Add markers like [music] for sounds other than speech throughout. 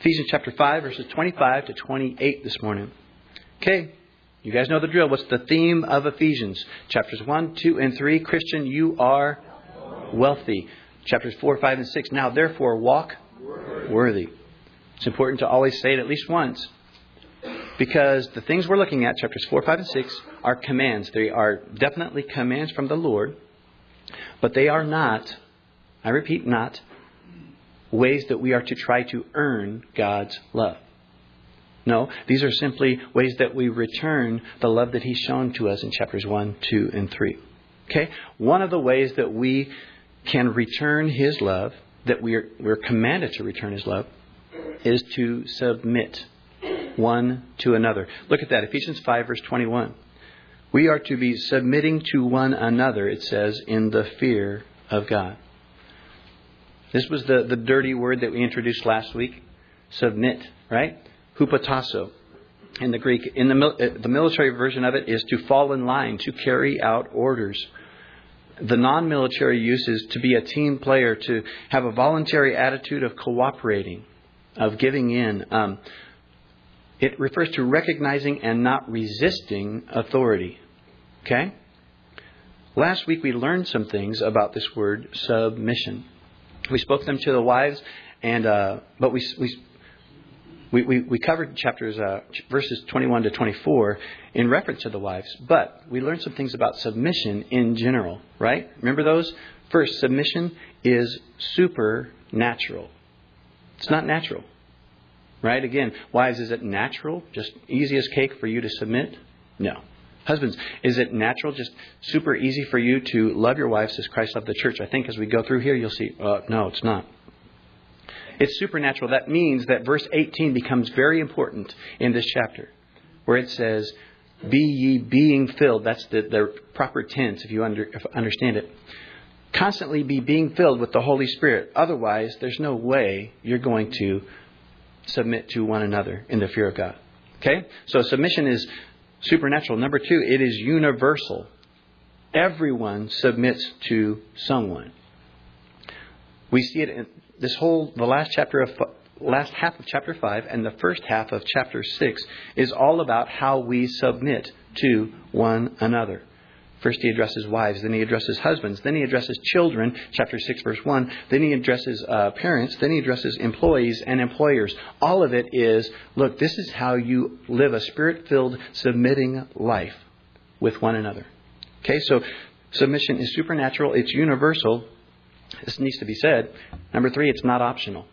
Ephesians chapter 5, verses 25 to 28 this morning. Okay, you guys know the drill. What's the theme of Ephesians? Chapters 1, 2, and 3. Christian, you are wealthy. Chapters 4, 5, and 6. Now, therefore, walk worthy. It's important to always say it at least once because the things we're looking at, chapters 4, 5, and 6, are commands. They are definitely commands from the Lord, but they are not, I repeat, not ways that we are to try to earn God's love. No, these are simply ways that we return the love that He's shown to us in chapters 1, 2, and 3. Okay? One of the ways that we can return His love, that we are, we're commanded to return His love, is to submit one to another. Look at that, Ephesians 5, verse 21. We are to be submitting to one another, it says, in the fear of God. This was the, the dirty word that we introduced last week submit, right? Hupotasso in the Greek. In the, uh, the military version of it is to fall in line, to carry out orders. The non military use is to be a team player, to have a voluntary attitude of cooperating, of giving in. Um, it refers to recognizing and not resisting authority. Okay? Last week we learned some things about this word submission. We spoke them to the wives, and uh, but we, we we, we, covered chapters uh, verses 21 to 24 in reference to the wives, but we learned some things about submission in general, right? Remember those? First, submission is supernatural. It's not natural. Right? Again, wives, is it natural? Just easy as cake for you to submit? No. Husbands, is it natural, just super easy for you to love your wives as Christ loved the church? I think as we go through here, you'll see, uh, no, it's not. It's supernatural. That means that verse 18 becomes very important in this chapter, where it says, Be ye being filled. That's the, the proper tense, if you under, if understand it. Constantly be being filled with the Holy Spirit. Otherwise, there's no way you're going to submit to one another in the fear of God. Okay? So submission is supernatural. Number two, it is universal. Everyone submits to someone. We see it in this whole, the last chapter of, last half of chapter 5 and the first half of chapter 6 is all about how we submit to one another. First, he addresses wives, then he addresses husbands, then he addresses children, chapter 6, verse 1, then he addresses uh, parents, then he addresses employees and employers. All of it is look, this is how you live a spirit filled, submitting life with one another. Okay, so submission is supernatural, it's universal. This needs to be said. Number three, it's not optional.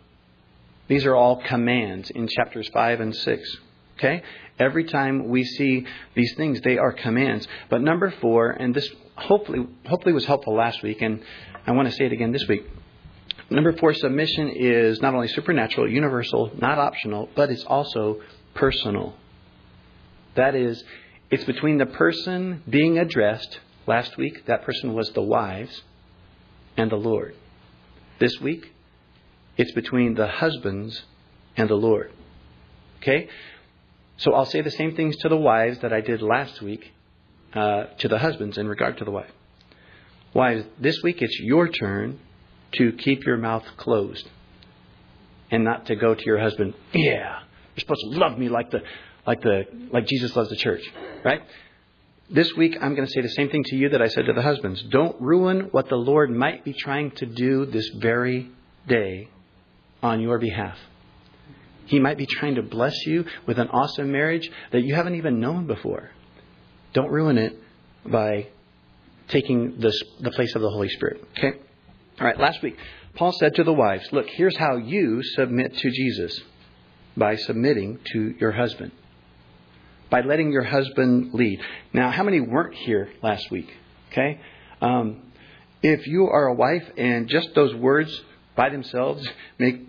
These are all commands in chapters 5 and 6. Okay? Every time we see these things, they are commands. But number four, and this hopefully hopefully was helpful last week, and I want to say it again this week. Number four, submission is not only supernatural, universal, not optional, but it's also personal. That is, it's between the person being addressed. Last week, that person was the wives and the Lord. This week, it's between the husbands and the Lord. Okay? So I'll say the same things to the wives that I did last week uh, to the husbands in regard to the wife. Wives, this week it's your turn to keep your mouth closed and not to go to your husband, yeah, you're supposed to love me like the like the like Jesus loves the church, right? This week I'm going to say the same thing to you that I said to the husbands. Don't ruin what the Lord might be trying to do this very day on your behalf. He might be trying to bless you with an awesome marriage that you haven't even known before. Don't ruin it by taking this, the place of the Holy Spirit. Okay? All right, last week, Paul said to the wives, Look, here's how you submit to Jesus by submitting to your husband, by letting your husband lead. Now, how many weren't here last week? Okay? Um, if you are a wife and just those words by themselves [laughs] make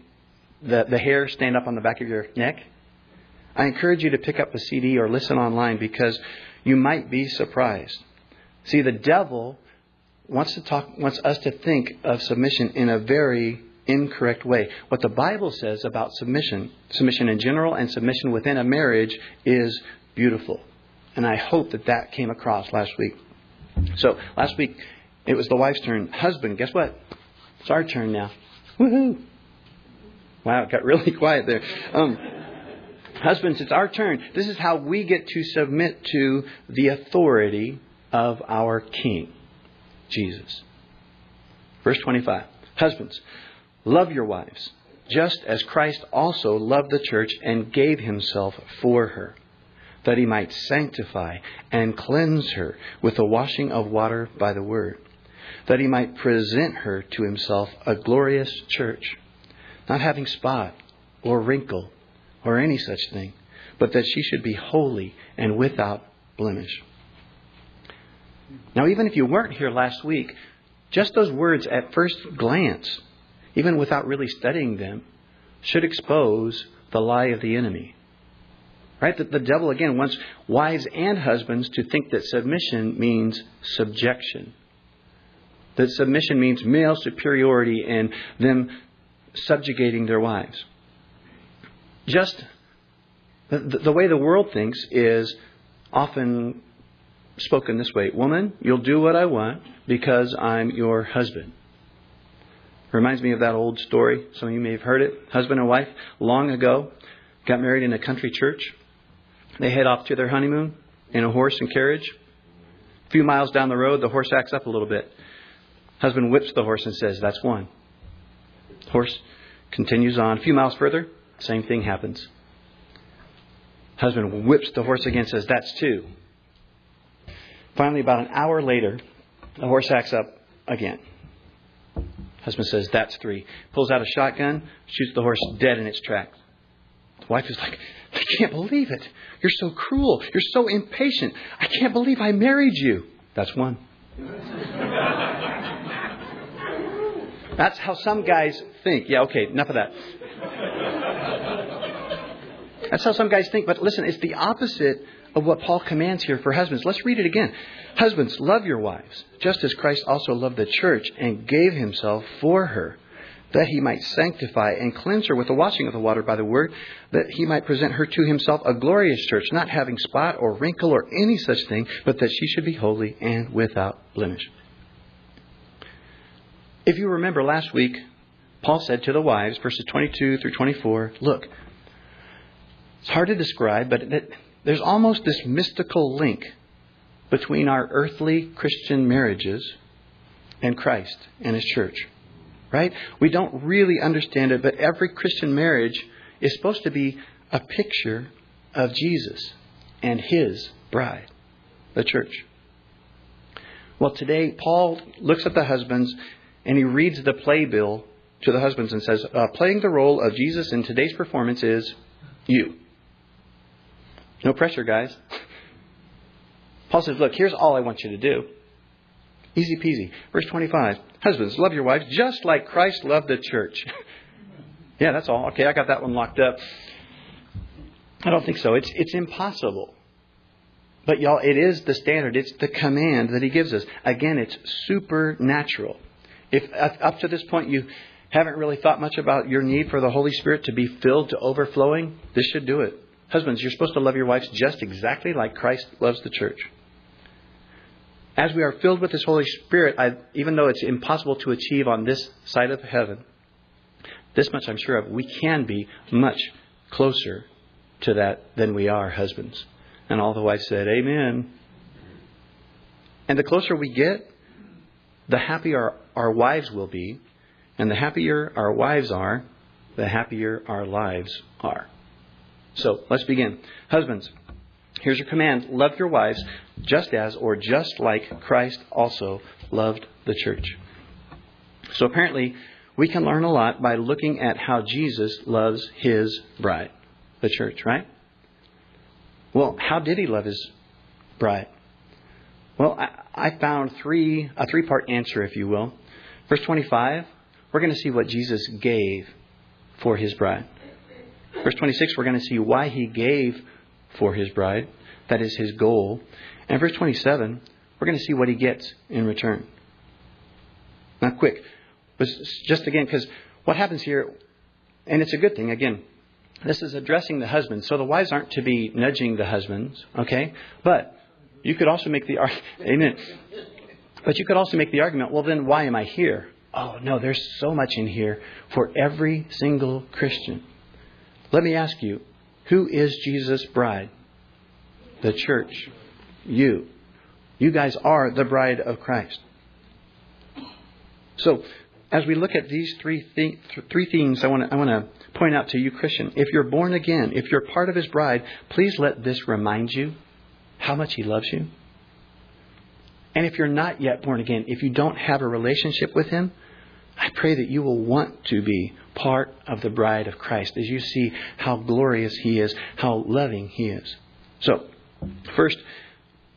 the, the hair stand up on the back of your neck, I encourage you to pick up a CD or listen online because you might be surprised. See, the devil wants to talk wants us to think of submission in a very incorrect way. What the Bible says about submission, submission in general and submission within a marriage is beautiful. And I hope that that came across last week. So, last week it was the wife's turn. Husband, guess what? It's our turn now. Woohoo! Wow, it got really [laughs] quiet there. Um, husbands, it's our turn. This is how we get to submit to the authority of our King, Jesus. Verse 25. Husbands, love your wives, just as Christ also loved the church and gave himself for her, that he might sanctify and cleanse her with the washing of water by the word, that he might present her to himself a glorious church, not having spot or wrinkle or any such thing, but that she should be holy and without blemish. Now, even if you weren't here last week, just those words at first glance, even without really studying them, should expose the lie of the enemy. Right? That the devil, again, wants wives and husbands to think that submission means subjection. That submission means male superiority and them subjugating their wives. Just the, the way the world thinks is often spoken this way Woman, you'll do what I want because I'm your husband. Reminds me of that old story. Some of you may have heard it. Husband and wife, long ago, got married in a country church. They head off to their honeymoon in a horse and carriage. A few miles down the road, the horse acts up a little bit. Husband whips the horse and says, That's one. Horse continues on. A few miles further, same thing happens. Husband whips the horse again, says, That's two. Finally, about an hour later, the horse acts up again. Husband says, That's three. Pulls out a shotgun, shoots the horse dead in its tracks. The wife is like, I can't believe it. You're so cruel. You're so impatient. I can't believe I married you. That's one. [laughs] That's how some guys think. Yeah, okay, enough of that. That's how some guys think. But listen, it's the opposite of what Paul commands here for husbands. Let's read it again. Husbands, love your wives, just as Christ also loved the church and gave himself for her, that he might sanctify and cleanse her with the washing of the water by the word, that he might present her to himself a glorious church, not having spot or wrinkle or any such thing, but that she should be holy and without blemish. If you remember last week, Paul said to the wives, verses 22 through 24, Look, it's hard to describe, but it, there's almost this mystical link between our earthly Christian marriages and Christ and His church. Right? We don't really understand it, but every Christian marriage is supposed to be a picture of Jesus and His bride, the church. Well, today, Paul looks at the husbands and he reads the playbill to the husbands and says, uh, Playing the role of Jesus in today's performance is you. No pressure, guys. [laughs] Paul says, Look, here's all I want you to do. Easy peasy. Verse 25 Husbands, love your wives just like Christ loved the church. [laughs] yeah, that's all. Okay, I got that one locked up. I don't think so. It's, it's impossible. But, y'all, it is the standard. It's the command that he gives us. Again, it's supernatural. If up to this point you haven't really thought much about your need for the Holy Spirit to be filled to overflowing, this should do it. Husbands, you're supposed to love your wives just exactly like Christ loves the church. As we are filled with this Holy Spirit, I, even though it's impossible to achieve on this side of heaven, this much I'm sure of, we can be much closer to that than we are husbands. And all the wives said, Amen. And the closer we get, the happier our wives will be. And the happier our wives are, the happier our lives are. So let's begin. Husbands, here's your command love your wives just as or just like Christ also loved the church. So apparently, we can learn a lot by looking at how Jesus loves his bride, the church, right? Well, how did he love his bride? Well, I, found three a three part answer, if you will. Verse 25, we're going to see what Jesus gave for his bride. Verse 26, we're going to see why he gave for his bride. That is his goal. And verse 27, we're going to see what he gets in return. Now, quick, just again, because what happens here, and it's a good thing, again, this is addressing the husbands. So the wives aren't to be nudging the husbands, okay? But you could also make the argument, amen. But you could also make the argument, well, then why am I here? Oh, no, there's so much in here for every single Christian. Let me ask you who is Jesus' bride? The church. You. You guys are the bride of Christ. So, as we look at these three th- three themes, I want to I want to point out to you, Christian. If you're born again, if you're part of His bride, please let this remind you how much He loves you. And if you're not yet born again, if you don't have a relationship with Him, I pray that you will want to be part of the bride of Christ as you see how glorious He is, how loving He is. So, first,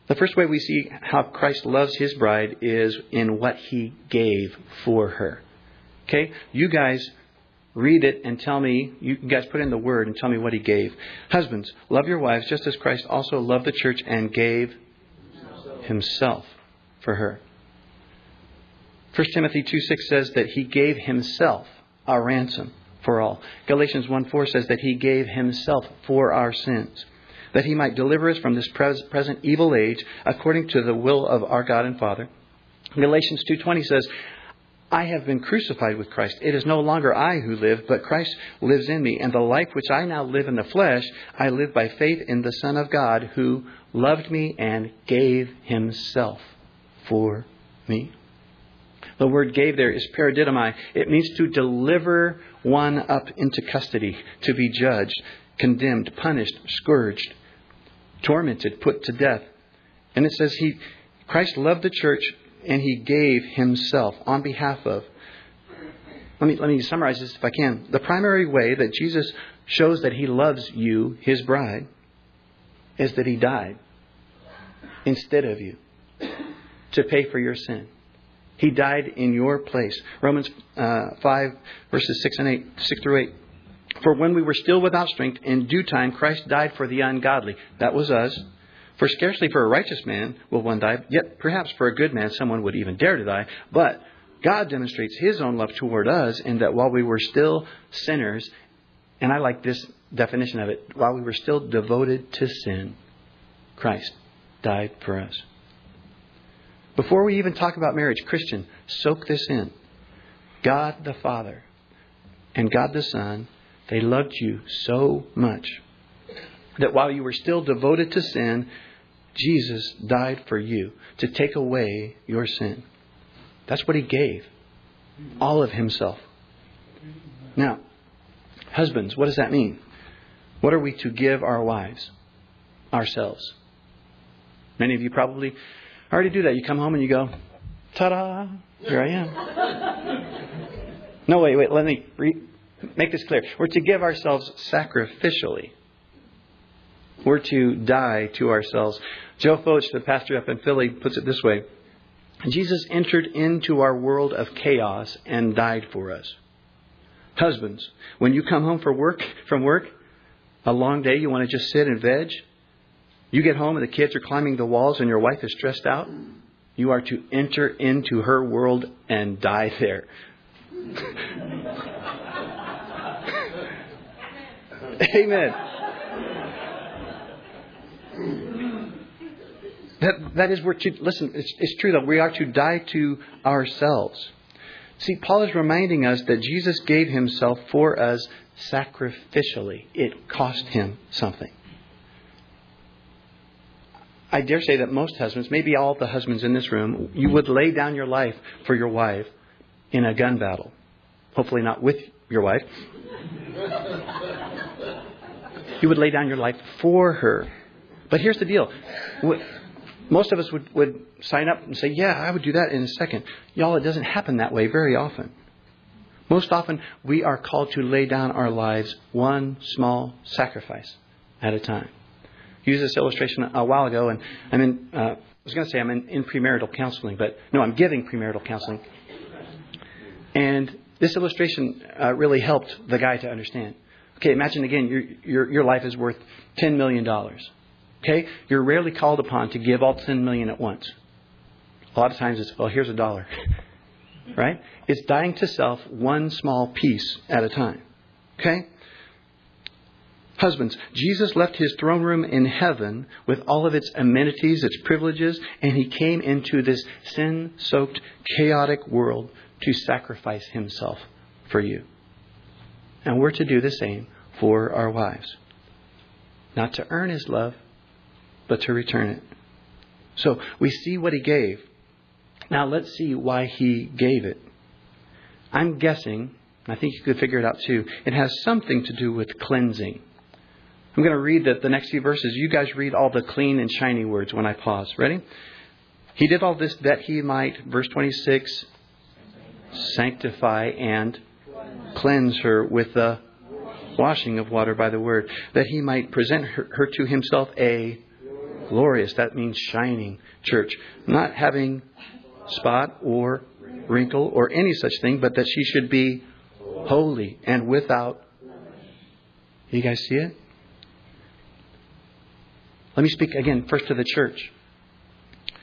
the first way we see how Christ loves his bride is in what he gave for her. Okay? You guys read it and tell me, you guys put in the word and tell me what he gave. Husbands, love your wives just as Christ also loved the church and gave himself for her. 1 Timothy 2 6 says that he gave himself a ransom for all. Galatians 1 4 says that he gave himself for our sins that he might deliver us from this present evil age according to the will of our God and Father. Galatians 2:20 says, I have been crucified with Christ. It is no longer I who live, but Christ lives in me. And the life which I now live in the flesh, I live by faith in the Son of God who loved me and gave himself for me. The word gave there is paradidomai. It means to deliver one up into custody, to be judged, condemned, punished, scourged tormented, put to death. And it says he Christ loved the church and he gave himself on behalf of. Let me, let me summarize this if I can. The primary way that Jesus shows that he loves you, his bride, is that he died instead of you to pay for your sin. He died in your place. Romans uh, 5, verses 6 and 8, 6 through 8. For when we were still without strength, in due time Christ died for the ungodly. That was us. For scarcely for a righteous man will one die, yet perhaps for a good man someone would even dare to die. But God demonstrates his own love toward us in that while we were still sinners, and I like this definition of it, while we were still devoted to sin, Christ died for us. Before we even talk about marriage, Christian, soak this in. God the Father and God the Son they loved you so much that while you were still devoted to sin, Jesus died for you to take away your sin. That's what he gave. All of himself. Now, husbands, what does that mean? What are we to give our wives? Ourselves. Many of you probably already do that. You come home and you go, ta da, here I am. no, wait, wait, let me read make this clear. We're to give ourselves sacrificially. We're to die to ourselves. Joe Focht, the pastor up in Philly, puts it this way Jesus entered into our world of chaos and died for us. Husbands, when you come home for work from work, a long day, you want to just sit and veg. You get home and the kids are climbing the walls and your wife is stressed out. You are to enter into her world and die there. [laughs] Amen. That, that is, we're to, listen, it's, it's true that we are to die to ourselves. See, Paul is reminding us that Jesus gave himself for us sacrificially. It cost him something. I dare say that most husbands, maybe all the husbands in this room, you would lay down your life for your wife in a gun battle. Hopefully, not with your wife. You would lay down your life for her. But here's the deal. Most of us would, would sign up and say, Yeah, I would do that in a second. Y'all, it doesn't happen that way very often. Most often, we are called to lay down our lives one small sacrifice at a time. I used this illustration a while ago, and I'm in, uh, I was going to say I'm in, in premarital counseling, but no, I'm giving premarital counseling. And this illustration uh, really helped the guy to understand. Okay, imagine again, your, your, your life is worth $10 million. Okay? You're rarely called upon to give all $10 million at once. A lot of times it's, well, here's a dollar. [laughs] right? It's dying to self one small piece at a time. Okay? Husbands, Jesus left his throne room in heaven with all of its amenities, its privileges, and he came into this sin soaked, chaotic world to sacrifice himself for you. And we're to do the same for our wives. Not to earn his love, but to return it. So we see what he gave. Now let's see why he gave it. I'm guessing, I think you could figure it out too, it has something to do with cleansing. I'm going to read the, the next few verses. You guys read all the clean and shiny words when I pause. Ready? He did all this that he might, verse 26, sanctify and cleanse her with the washing of water by the word, that he might present her, her to himself a glorious, that means shining church, not having spot or wrinkle or any such thing, but that she should be holy and without. You guys see it? Let me speak again first to the church.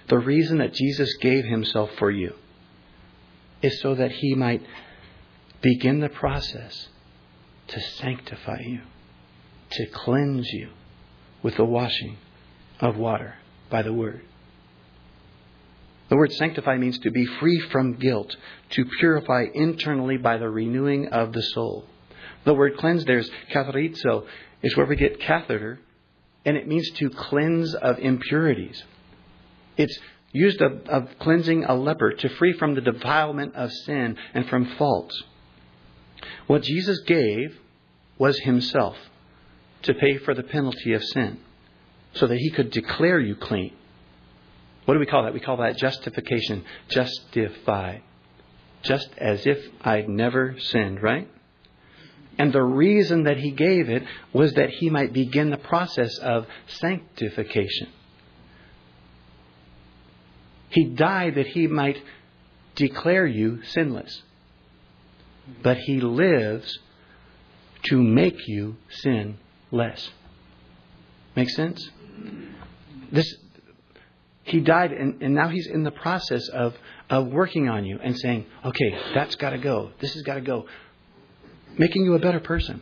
The reason that Jesus gave himself for you is so that he might begin the process to sanctify you, to cleanse you with the washing of water by the Word. The word sanctify means to be free from guilt, to purify internally by the renewing of the soul. The word cleanse there's katharizo is where we get catheter, and it means to cleanse of impurities. It's used of, of cleansing a leper to free from the defilement of sin and from faults. What Jesus gave was himself to pay for the penalty of sin so that he could declare you clean. What do we call that? We call that justification. Justify. Just as if I'd never sinned, right? And the reason that he gave it was that he might begin the process of sanctification. He died that he might declare you sinless. But he lives to make you sin less. Make sense? This he died and, and now he's in the process of, of working on you and saying, okay, that's gotta go. This has gotta go. Making you a better person.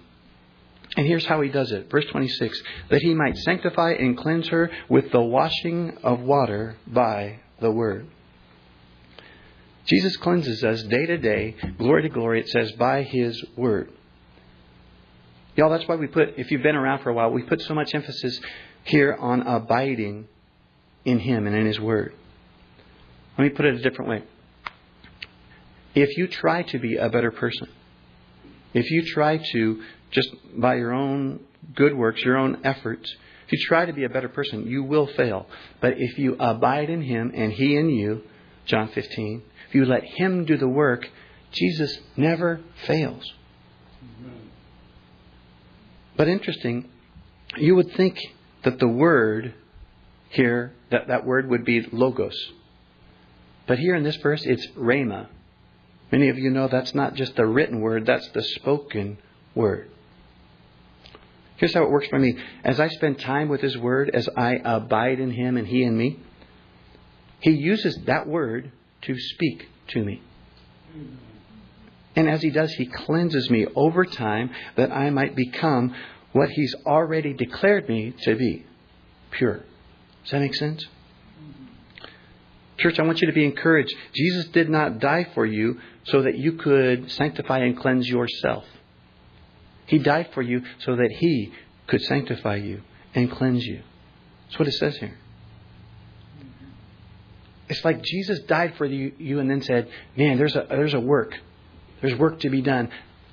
And here's how he does it. Verse 26 that he might sanctify and cleanse her with the washing of water by the word. Jesus cleanses us day to day, glory to glory, it says, by his word. Y'all, that's why we put, if you've been around for a while, we put so much emphasis here on abiding in Him and in His Word. Let me put it a different way. If you try to be a better person, if you try to, just by your own good works, your own efforts, if you try to be a better person, you will fail. But if you abide in Him and He in you, John 15, if you let Him do the work, Jesus never fails. But interesting, you would think that the word here, that, that word would be logos. But here in this verse, it's rhema. Many of you know that's not just the written word, that's the spoken word. Here's how it works for me. As I spend time with His Word, as I abide in Him and He in me, He uses that word to speak to me. And as He does, He cleanses me over time that I might become what He's already declared me to be pure. Does that make sense? Church, I want you to be encouraged. Jesus did not die for you so that you could sanctify and cleanse yourself. He died for you so that He could sanctify you and cleanse you. That's what it says here. It's like Jesus died for you, and then said, Man, there's a, there's a work. There's work to be done.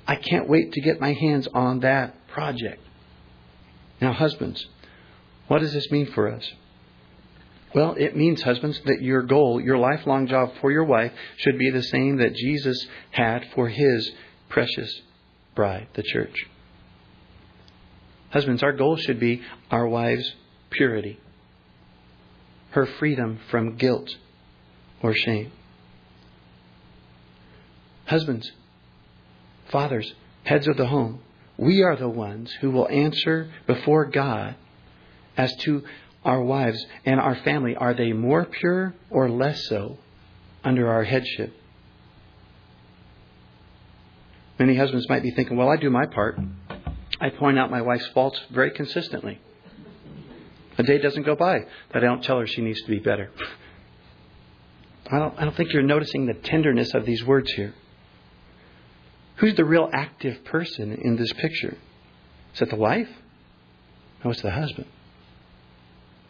I can't wait to get my hands on that project. Now, husbands, what does this mean for us? Well, it means, husbands, that your goal, your lifelong job for your wife, should be the same that Jesus had for his precious bride, the church. Husbands, our goal should be our wife's purity, her freedom from guilt or shame. Husbands, fathers, heads of the home, we are the ones who will answer before God as to our wives and our family. Are they more pure or less so under our headship? Many husbands might be thinking, well, I do my part. I point out my wife's faults very consistently. A day doesn't go by that I don't tell her she needs to be better. [laughs] I don't, I don't think you're noticing the tenderness of these words here. Who's the real active person in this picture? Is it the wife? No, it's the husband.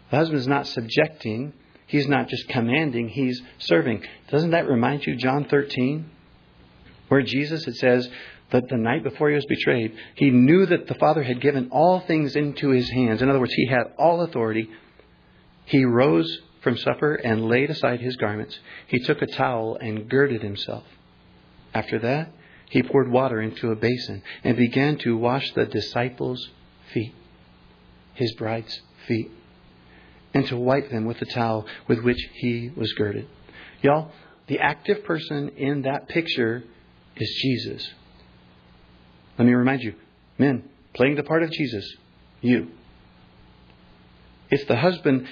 The husband is not subjecting, he's not just commanding, he's serving. Doesn't that remind you, John 13, where Jesus, it says, that the night before he was betrayed, he knew that the Father had given all things into his hands. In other words, he had all authority. He rose from supper and laid aside his garments. He took a towel and girded himself. After that, he poured water into a basin and began to wash the disciples' feet, his bride's feet, and to wipe them with the towel with which he was girded. Y'all, the active person in that picture is Jesus. Let me remind you, men, playing the part of Jesus, you. It's the husband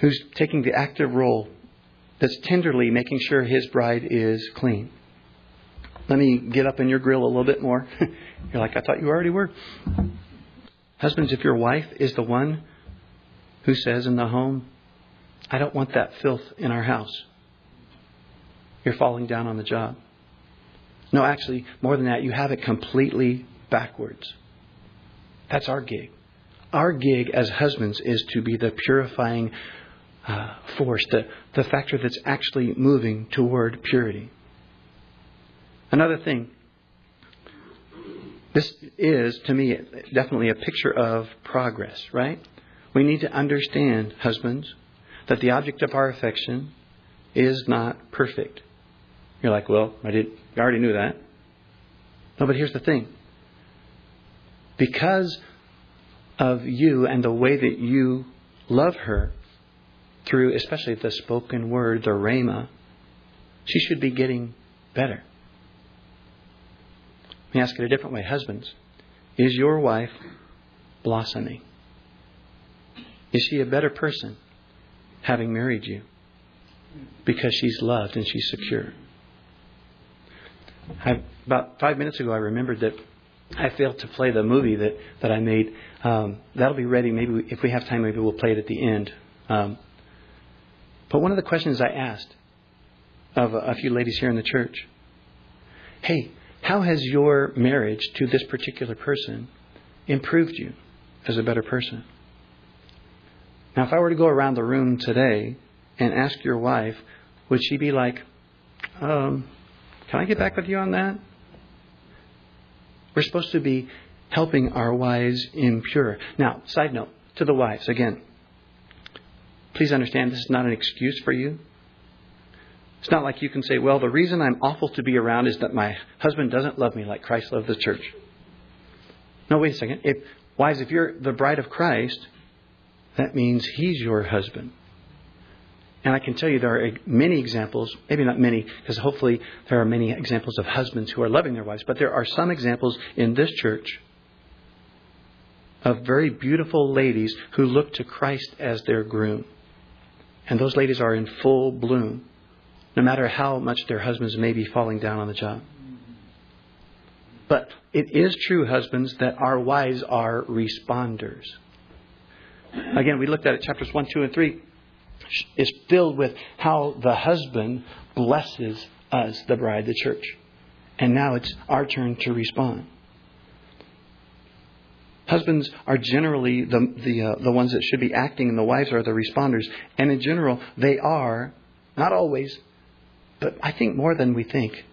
who's taking the active role that's tenderly making sure his bride is clean. Let me get up in your grill a little bit more. [laughs] You're like, I thought you already were. Husbands, if your wife is the one who says in the home, I don't want that filth in our house, you're falling down on the job. No, actually, more than that, you have it completely backwards. That's our gig. Our gig as husbands is to be the purifying uh, force, the, the factor that's actually moving toward purity. Another thing, this is, to me, definitely a picture of progress, right? We need to understand, husbands, that the object of our affection is not perfect. You're like, well, I did. I already knew that. No, but here's the thing. Because of you and the way that you love her, through especially the spoken word, the rhema, she should be getting better. Let me ask it a different way. Husbands, is your wife blossoming? Is she a better person having married you? Because she's loved and she's secure. I, about five minutes ago, I remembered that I failed to play the movie that, that I made. Um, that'll be ready. Maybe we, if we have time, maybe we'll play it at the end. Um, but one of the questions I asked of a, a few ladies here in the church hey, how has your marriage to this particular person improved you as a better person? Now, if I were to go around the room today and ask your wife, would she be like, um, can I get back with you on that? We're supposed to be helping our wives impure. Now, side note to the wives, again, please understand this is not an excuse for you. It's not like you can say, well, the reason I'm awful to be around is that my husband doesn't love me like Christ loved the church. No, wait a second. If, wives, if you're the bride of Christ, that means he's your husband. And I can tell you there are many examples, maybe not many, because hopefully there are many examples of husbands who are loving their wives, but there are some examples in this church of very beautiful ladies who look to Christ as their groom. And those ladies are in full bloom, no matter how much their husbands may be falling down on the job. But it is true, husbands, that our wives are responders. Again, we looked at it, chapters 1, 2, and 3 is filled with how the husband blesses us, the bride, the church. And now it's our turn to respond. Husbands are generally the, the, uh, the ones that should be acting, and the wives are the responders. And in general, they are, not always, but I think more than we think.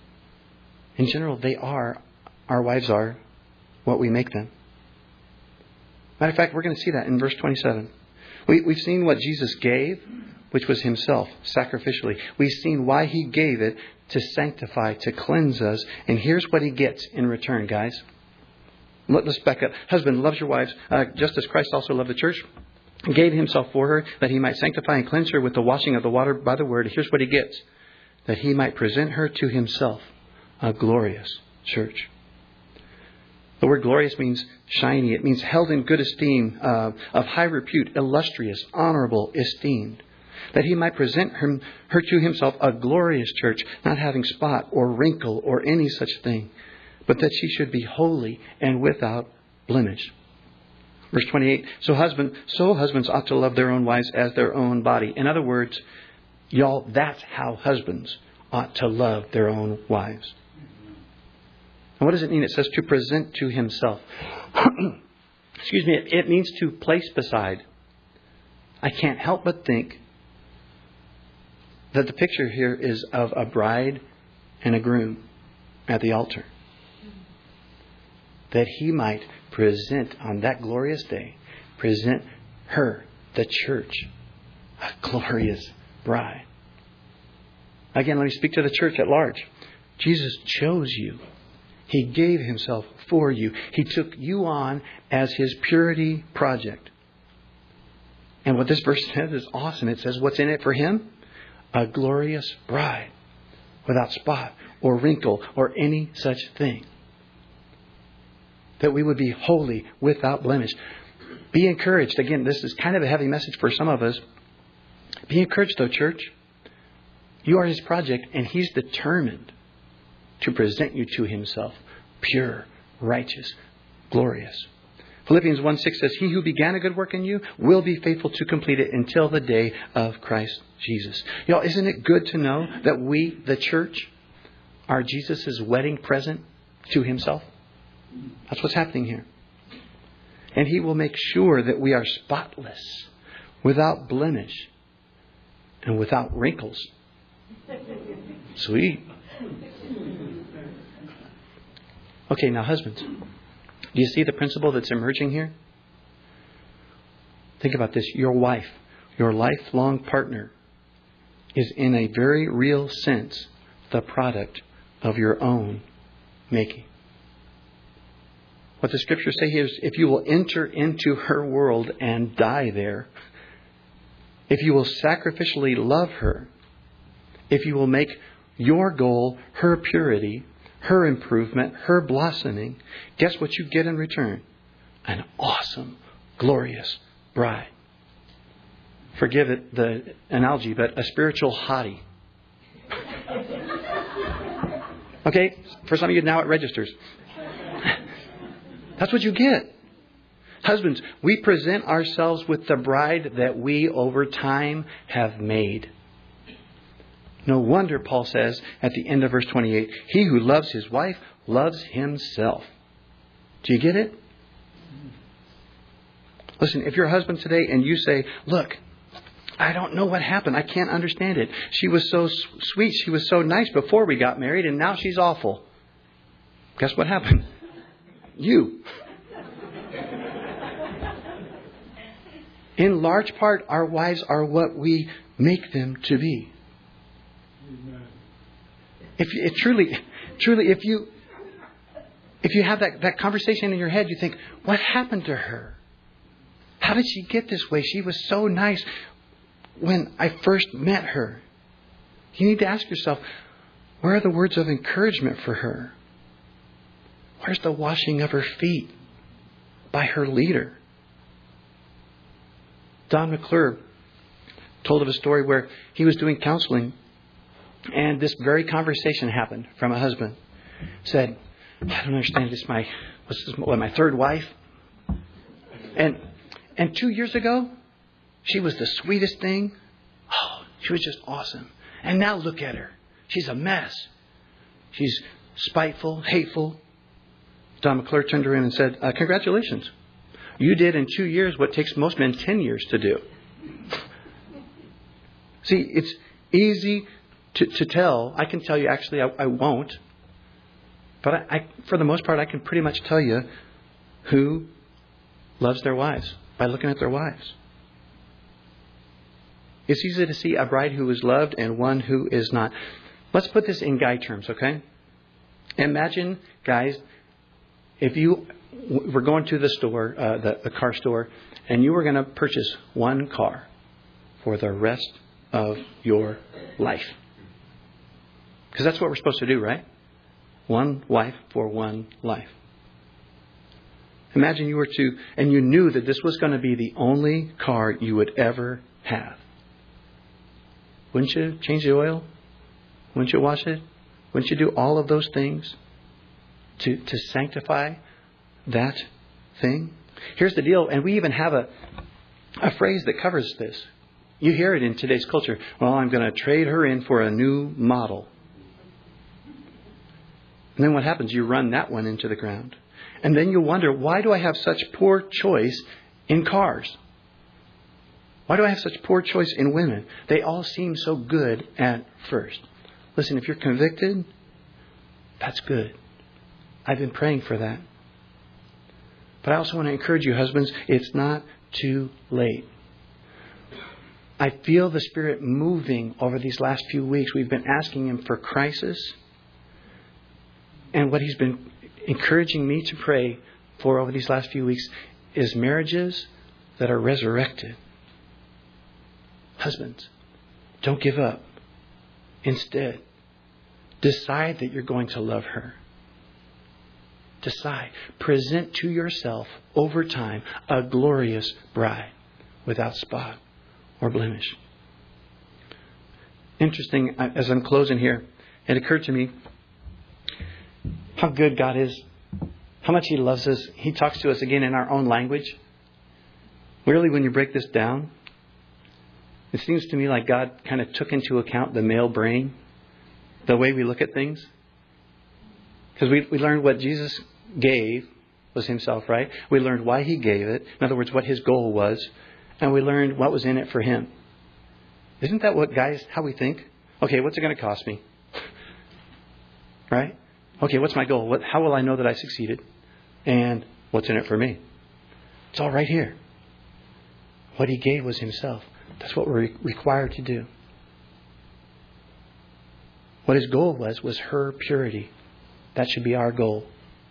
In general, they are, our wives are, what we make them. Matter of fact, we're going to see that in verse 27. We, we've seen what Jesus gave, which was himself, sacrificially. We've seen why he gave it to sanctify, to cleanse us. And here's what he gets in return, guys. Let, us back up. Husband loves your wives, uh, just as Christ also loved the church. Gave himself for her that he might sanctify and cleanse her with the washing of the water by the word. Here's what he gets that he might present her to himself, a glorious church. The word glorious means shiny. It means held in good esteem, uh, of high repute, illustrious, honorable, esteemed. That he might present her, her to himself a glorious church, not having spot or wrinkle or any such thing, but that she should be holy and without blemish. Verse 28 So husband, so husbands ought to love their own wives as their own body. In other words, y'all, that's how husbands ought to love their own wives. And what does it mean? It says to present to himself. [clears throat] Excuse me, it means to place beside. I can't help but think that the picture here is of a bride and a groom at the altar. That he might present on that glorious day, present her, the church, a glorious bride. Again, let me speak to the church at large. Jesus chose you. He gave himself for you. He took you on as his purity project. And what this verse [laughs] says is awesome. It says, What's in it for him? A glorious bride without spot or wrinkle or any such thing. That we would be holy without blemish. Be encouraged. Again, this is kind of a heavy message for some of us. Be encouraged, though, church. You are his project, and he's determined to present you to himself pure, righteous, glorious. Philippians 1 6 says, He who began a good work in you will be faithful to complete it until the day of Christ Jesus. Y'all, isn't it good to know that we, the church, are Jesus' wedding present to himself? That's what's happening here. And he will make sure that we are spotless, without blemish, and without wrinkles. Sweet. Okay, now, husbands, do you see the principle that's emerging here? Think about this. Your wife, your lifelong partner, is in a very real sense the product of your own making. What the scriptures say here is if you will enter into her world and die there, if you will sacrificially love her, if you will make your goal her purity, her improvement, her blossoming, guess what you get in return? An awesome, glorious bride. Forgive it, the analogy, but a spiritual hottie. okay, for some of you now it registers. [laughs] That's what you get. Husbands, we present ourselves with the bride that we over time have made. No wonder Paul says at the end of verse 28 He who loves his wife loves himself. Do you get it? Listen, if you're a husband today and you say, Look, I don't know what happened. I can't understand it. She was so sweet. She was so nice before we got married, and now she's awful. Guess what happened? [laughs] You. In large part, our wives are what we make them to be. If, if truly, truly, if you if you have that, that conversation in your head, you think, what happened to her? How did she get this way? She was so nice when I first met her. You need to ask yourself, where are the words of encouragement for her? Where's the washing of her feet by her leader? Don McClure told of a story where he was doing counseling and this very conversation happened from a husband. Said, I don't understand this. My this, what, my third wife. And and two years ago, she was the sweetest thing. Oh, she was just awesome. And now look at her. She's a mess. She's spiteful, hateful. Don McClure turned around and said, uh, Congratulations. You did in two years what takes most men ten years to do. See, it's easy to, to tell. I can tell you, actually, I, I won't. But I, I, for the most part, I can pretty much tell you who loves their wives by looking at their wives. It's easy to see a bride who is loved and one who is not. Let's put this in guy terms, okay? Imagine, guys, if you were going to the store, uh, the, the car store, and you were going to purchase one car for the rest of your life. Because that's what we're supposed to do, right? One wife for one life. Imagine you were to, and you knew that this was going to be the only car you would ever have. Wouldn't you change the oil? Wouldn't you wash it? Wouldn't you do all of those things to, to sanctify that thing? Here's the deal, and we even have a, a phrase that covers this. You hear it in today's culture. Well, I'm going to trade her in for a new model. And then what happens? You run that one into the ground. And then you wonder, why do I have such poor choice in cars? Why do I have such poor choice in women? They all seem so good at first. Listen, if you're convicted, that's good. I've been praying for that. But I also want to encourage you, husbands, it's not too late. I feel the Spirit moving over these last few weeks. We've been asking Him for crisis. And what He's been encouraging me to pray for over these last few weeks is marriages that are resurrected. Husbands, don't give up. Instead, decide that you're going to love her. Decide. Present to yourself over time a glorious bride without spot or blemish. Interesting, as I'm closing here, it occurred to me how good God is, how much He loves us. He talks to us again in our own language. Really, when you break this down, it seems to me like God kind of took into account the male brain, the way we look at things. Because we, we learned what Jesus gave was Himself, right? We learned why He gave it. In other words, what His goal was. And we learned what was in it for Him. Isn't that what, guys, how we think? Okay, what's it going to cost me? [laughs] right? Okay, what's my goal? What, how will I know that I succeeded? And what's in it for me? It's all right here. What He gave was Himself. That's what we're required to do. What his goal was, was her purity. That should be our goal,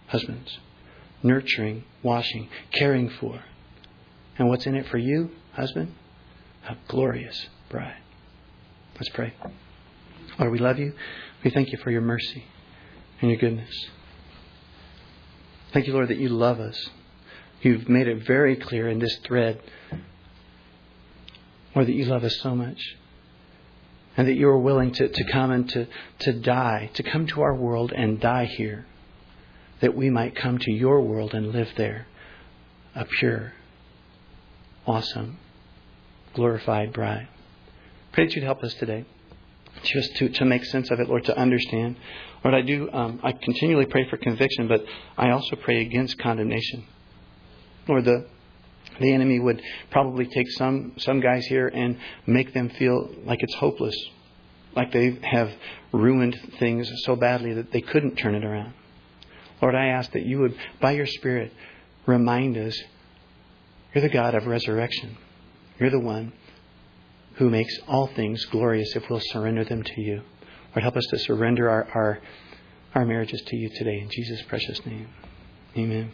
husbands. Nurturing, washing, caring for. And what's in it for you, husband? A glorious bride. Let's pray. Lord, we love you. We thank you for your mercy and your goodness. Thank you, Lord, that you love us. You've made it very clear in this thread Lord, that you love us so much. And that you are willing to, to come and to, to die, to come to our world and die here. That we might come to your world and live there. A pure, awesome, glorified bride. Pray that you'd help us today. Just to, to make sense of it, Lord, to understand. Lord, I do, um, I continually pray for conviction, but I also pray against condemnation. Lord, the, the enemy would probably take some, some guys here and make them feel like it's hopeless, like they have ruined things so badly that they couldn't turn it around. Lord, I ask that you would, by your Spirit, remind us you're the God of resurrection. You're the one who makes all things glorious if we'll surrender them to you. Lord, help us to surrender our, our, our marriages to you today. In Jesus' precious name. Amen.